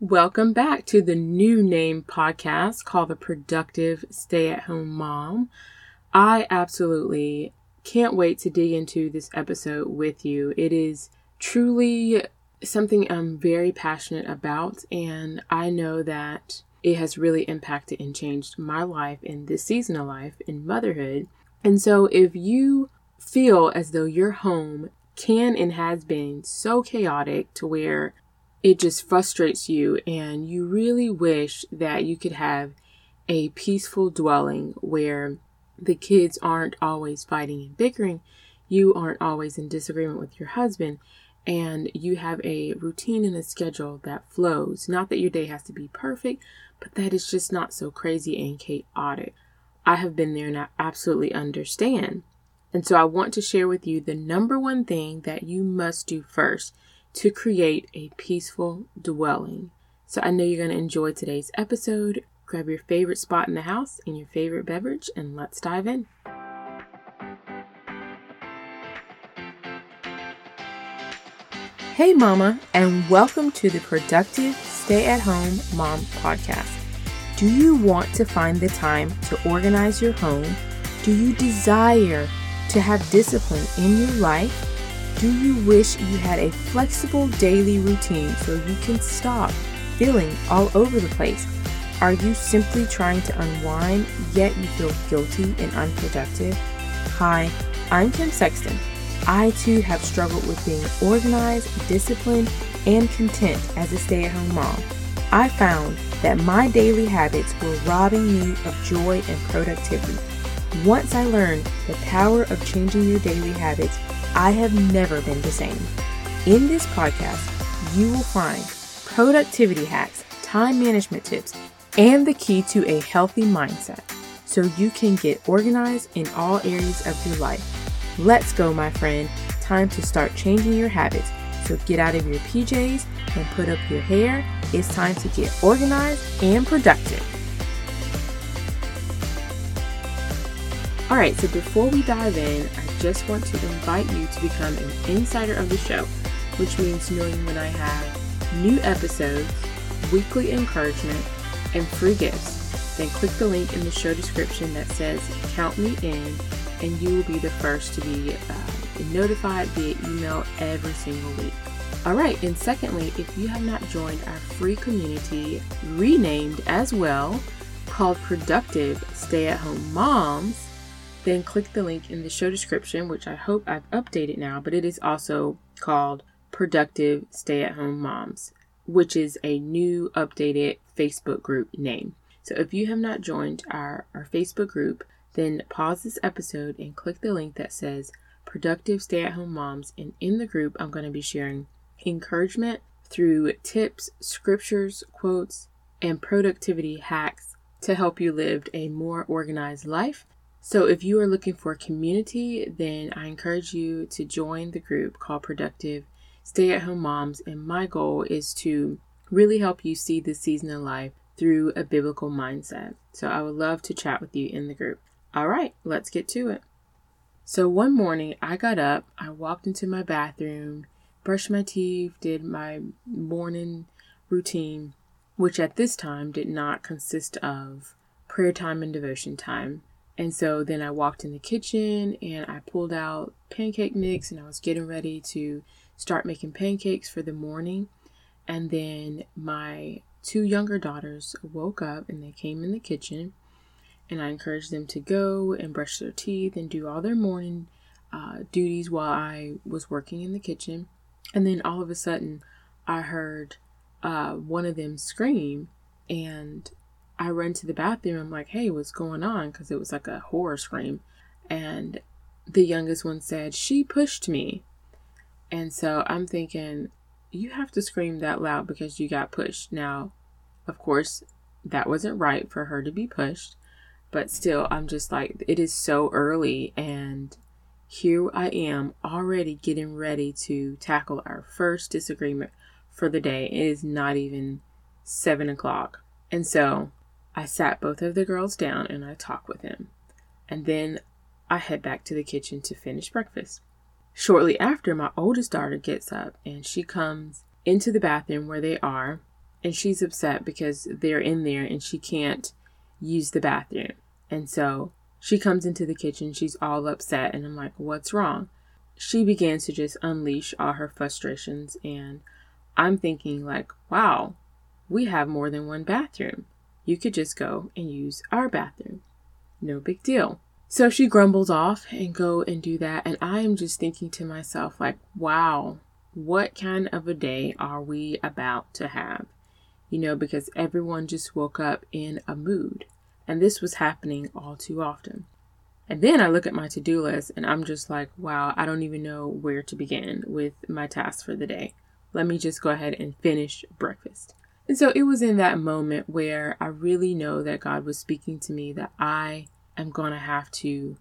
Welcome back to the new name podcast called The Productive Stay at Home Mom. I absolutely can't wait to dig into this episode with you. It is truly something I'm very passionate about, and I know that it has really impacted and changed my life in this season of life in motherhood. And so, if you feel as though your home can and has been so chaotic to where it just frustrates you and you really wish that you could have a peaceful dwelling where the kids aren't always fighting and bickering, you aren't always in disagreement with your husband, and you have a routine and a schedule that flows. Not that your day has to be perfect, but that it's just not so crazy and chaotic. I have been there and I absolutely understand. And so I want to share with you the number one thing that you must do first to create a peaceful dwelling. So I know you're going to enjoy today's episode. Grab your favorite spot in the house and your favorite beverage, and let's dive in. Hey, Mama, and welcome to the Productive Stay at Home Mom podcast. Do you want to find the time to organize your home? Do you desire to have discipline in your life? Do you wish you had a flexible daily routine so you can stop feeling all over the place? Are you simply trying to unwind yet you feel guilty and unproductive? Hi, I'm Kim Sexton. I too have struggled with being organized, disciplined, and content as a stay at home mom. I found that my daily habits were robbing me of joy and productivity. Once I learned the power of changing your daily habits, I have never been the same. In this podcast, you will find productivity hacks, time management tips, and the key to a healthy mindset so you can get organized in all areas of your life. Let's go, my friend. Time to start changing your habits. So get out of your PJs and put up your hair. It's time to get organized and productive. All right, so before we dive in, I just want to invite you to become an insider of the show, which means knowing when I have new episodes, weekly encouragement, and free gifts. Then click the link in the show description that says Count Me In, and you will be the first to be uh, notified via email every single week. All right, and secondly, if you have not joined our free community, renamed as well, called Productive Stay at Home Moms, then click the link in the show description, which I hope I've updated now, but it is also called Productive Stay at Home Moms, which is a new updated Facebook group name. So if you have not joined our, our Facebook group, then pause this episode and click the link that says Productive Stay at Home Moms. And in the group, I'm going to be sharing encouragement through tips, scriptures, quotes, and productivity hacks to help you live a more organized life so, if you are looking for community, then I encourage you to join the group called Productive Stay at Home Moms. And my goal is to really help you see this season of life through a biblical mindset. So, I would love to chat with you in the group. All right, let's get to it. So, one morning I got up, I walked into my bathroom, brushed my teeth, did my morning routine, which at this time did not consist of prayer time and devotion time. And so then I walked in the kitchen and I pulled out pancake mix and I was getting ready to start making pancakes for the morning. And then my two younger daughters woke up and they came in the kitchen and I encouraged them to go and brush their teeth and do all their morning uh, duties while I was working in the kitchen. And then all of a sudden, I heard uh, one of them scream, and I run to the bathroom. I'm like, hey, what's going on? Because it was like a horror scream. And the youngest one said, she pushed me. And so I'm thinking, you have to scream that loud because you got pushed. Now, of course, that wasn't right for her to be pushed. But still, I'm just like, it is so early. And here I am already getting ready to tackle our first disagreement for the day. It is not even seven o'clock. And so I sat both of the girls down and I talked with him. And then I head back to the kitchen to finish breakfast. Shortly after, my oldest daughter gets up and she comes into the bathroom where they are and she's upset because they're in there and she can't use the bathroom. And so she comes into the kitchen, she's all upset, and I'm like, What's wrong? She begins to just unleash all her frustrations, and I'm thinking, like, wow, we have more than one bathroom. You could just go and use our bathroom. No big deal. So she grumbles off and go and do that. And I am just thinking to myself, like, wow, what kind of a day are we about to have? You know, because everyone just woke up in a mood. And this was happening all too often. And then I look at my to do list and I'm just like, wow, I don't even know where to begin with my tasks for the day. Let me just go ahead and finish breakfast. And so it was in that moment where I really know that God was speaking to me that I am going to have to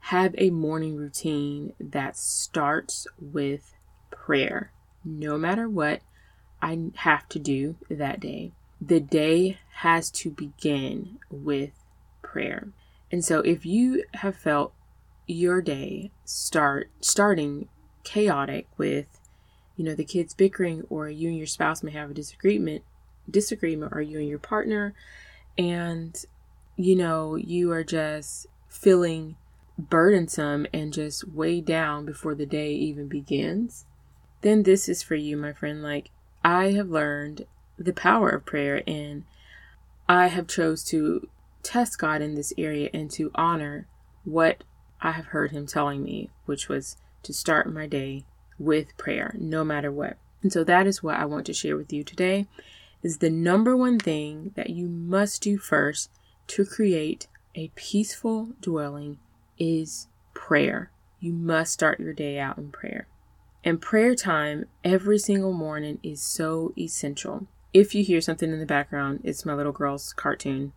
have a morning routine that starts with prayer. No matter what I have to do that day, the day has to begin with prayer. And so if you have felt your day start starting chaotic with you know the kids bickering or you and your spouse may have a disagreement disagreement or you and your partner and you know, you are just feeling burdensome and just weighed down before the day even begins, then this is for you, my friend. Like, I have learned the power of prayer and I have chose to test God in this area and to honor what I have heard him telling me, which was to start my day with prayer, no matter what. And so that is what I want to share with you today is the number one thing that you must do first to create a peaceful dwelling is prayer. You must start your day out in prayer. And prayer time every single morning is so essential. If you hear something in the background, it's my little girl's cartoon.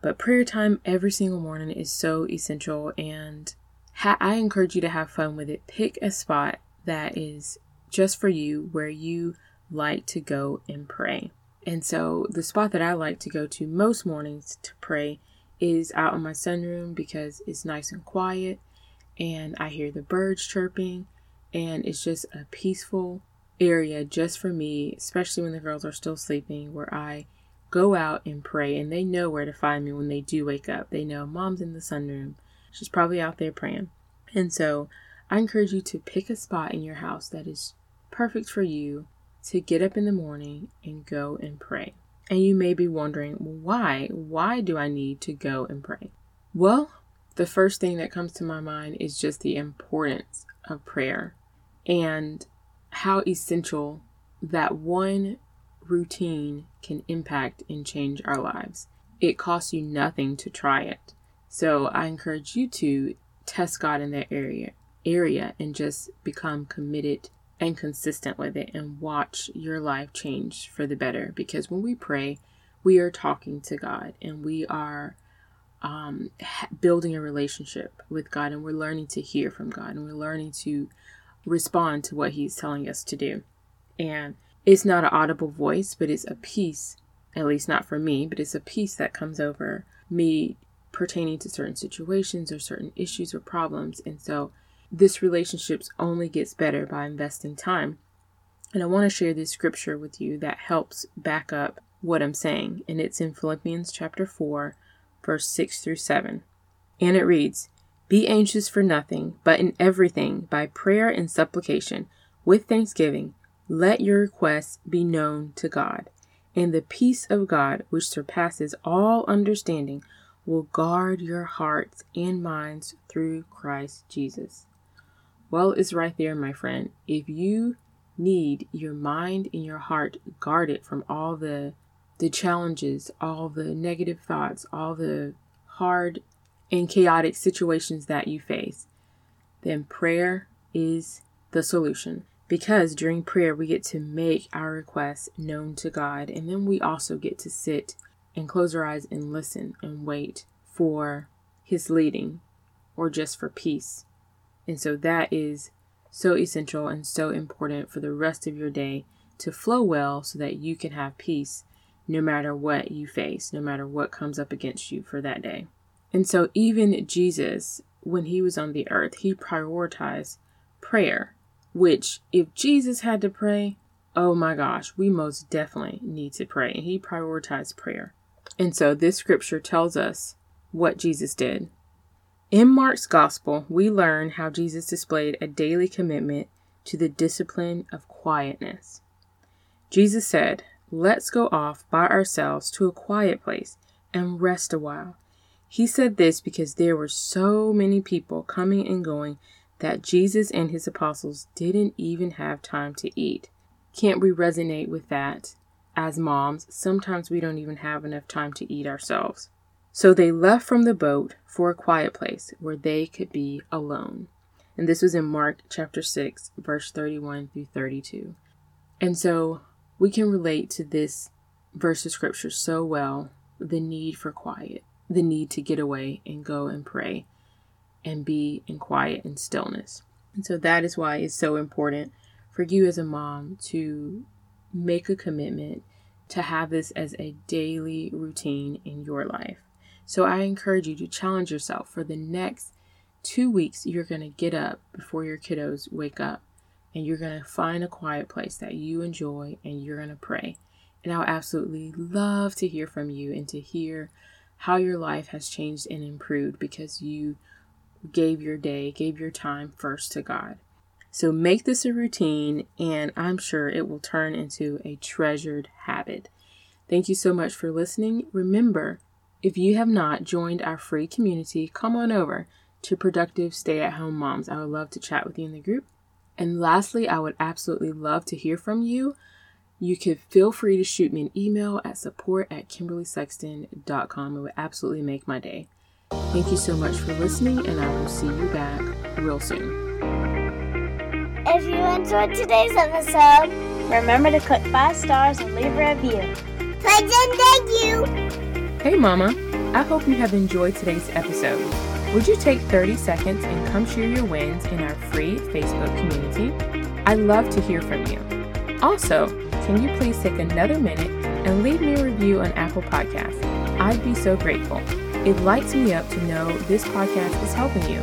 But prayer time every single morning is so essential, and ha- I encourage you to have fun with it. Pick a spot that is just for you where you like to go and pray. And so the spot that I like to go to most mornings to pray is out in my sunroom because it's nice and quiet and I hear the birds chirping and it's just a peaceful area just for me, especially when the girls are still sleeping, where I go out and pray and they know where to find me when they do wake up. They know mom's in the sunroom. She's probably out there praying. And so I encourage you to pick a spot in your house that is perfect for you to get up in the morning and go and pray. And you may be wondering, why? Why do I need to go and pray? Well, the first thing that comes to my mind is just the importance of prayer and how essential that one routine can impact and change our lives. It costs you nothing to try it. So I encourage you to test God in that area area and just become committed and consistent with it and watch your life change for the better. Because when we pray, we are talking to God and we are um, building a relationship with God and we're learning to hear from God and we're learning to respond to what He's telling us to do. And it's not an audible voice, but it's a peace, at least not for me, but it's a peace that comes over me pertaining to certain situations or certain issues or problems. And so this relationship only gets better by investing time. And I want to share this scripture with you that helps back up what I'm saying. And it's in Philippians chapter 4, verse 6 through 7. And it reads, Be anxious for nothing, but in everything, by prayer and supplication, with thanksgiving, let your requests be known to God. And the peace of God, which surpasses all understanding, will guard your hearts and minds through Christ Jesus. Well, it's right there, my friend. If you need your mind and your heart guarded from all the the challenges, all the negative thoughts, all the hard and chaotic situations that you face, then prayer is the solution. Because during prayer, we get to make our requests known to God, and then we also get to sit and close our eyes and listen and wait for His leading or just for peace and so that is so essential and so important for the rest of your day to flow well so that you can have peace no matter what you face, no matter what comes up against you for that day. And so, even Jesus, when he was on the earth, he prioritized prayer, which, if Jesus had to pray, oh my gosh, we most definitely need to pray. And he prioritized prayer. And so this scripture tells us what Jesus did. In Mark's gospel, we learn how Jesus displayed a daily commitment to the discipline of quietness. Jesus said, Let's go off by ourselves to a quiet place and rest a while. He said this because there were so many people coming and going that Jesus and his apostles didn't even have time to eat. Can't we resonate with that? As moms, sometimes we don't even have enough time to eat ourselves. So they left from the boat for a quiet place where they could be alone. And this was in Mark chapter 6, verse 31 through 32. And so we can relate to this verse of scripture so well the need for quiet, the need to get away and go and pray and be in quiet and stillness. And so that is why it's so important for you as a mom to make a commitment to have this as a daily routine in your life. So I encourage you to challenge yourself for the next two weeks. You're going to get up before your kiddos wake up and you're going to find a quiet place that you enjoy and you're going to pray. And I'll absolutely love to hear from you and to hear how your life has changed and improved because you gave your day, gave your time first to God. So make this a routine, and I'm sure it will turn into a treasured habit. Thank you so much for listening. Remember, if you have not joined our free community, come on over to Productive Stay at Home Moms. I would love to chat with you in the group. And lastly, I would absolutely love to hear from you. You could feel free to shoot me an email at support at kimberleysexton.com. It would absolutely make my day. Thank you so much for listening, and I will see you back real soon. If you enjoyed today's episode, remember to click five stars and leave a review. Thanks and thank you. Hey, Mama. I hope you have enjoyed today's episode. Would you take 30 seconds and come share your wins in our free Facebook community? I'd love to hear from you. Also, can you please take another minute and leave me a review on Apple Podcasts? I'd be so grateful. It lights me up to know this podcast is helping you.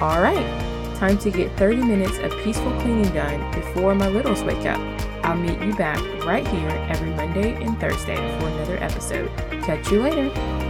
All right, time to get 30 minutes of peaceful cleaning done before my littles wake up. I'll meet you back right here every Monday and Thursday for another episode. Catch you later.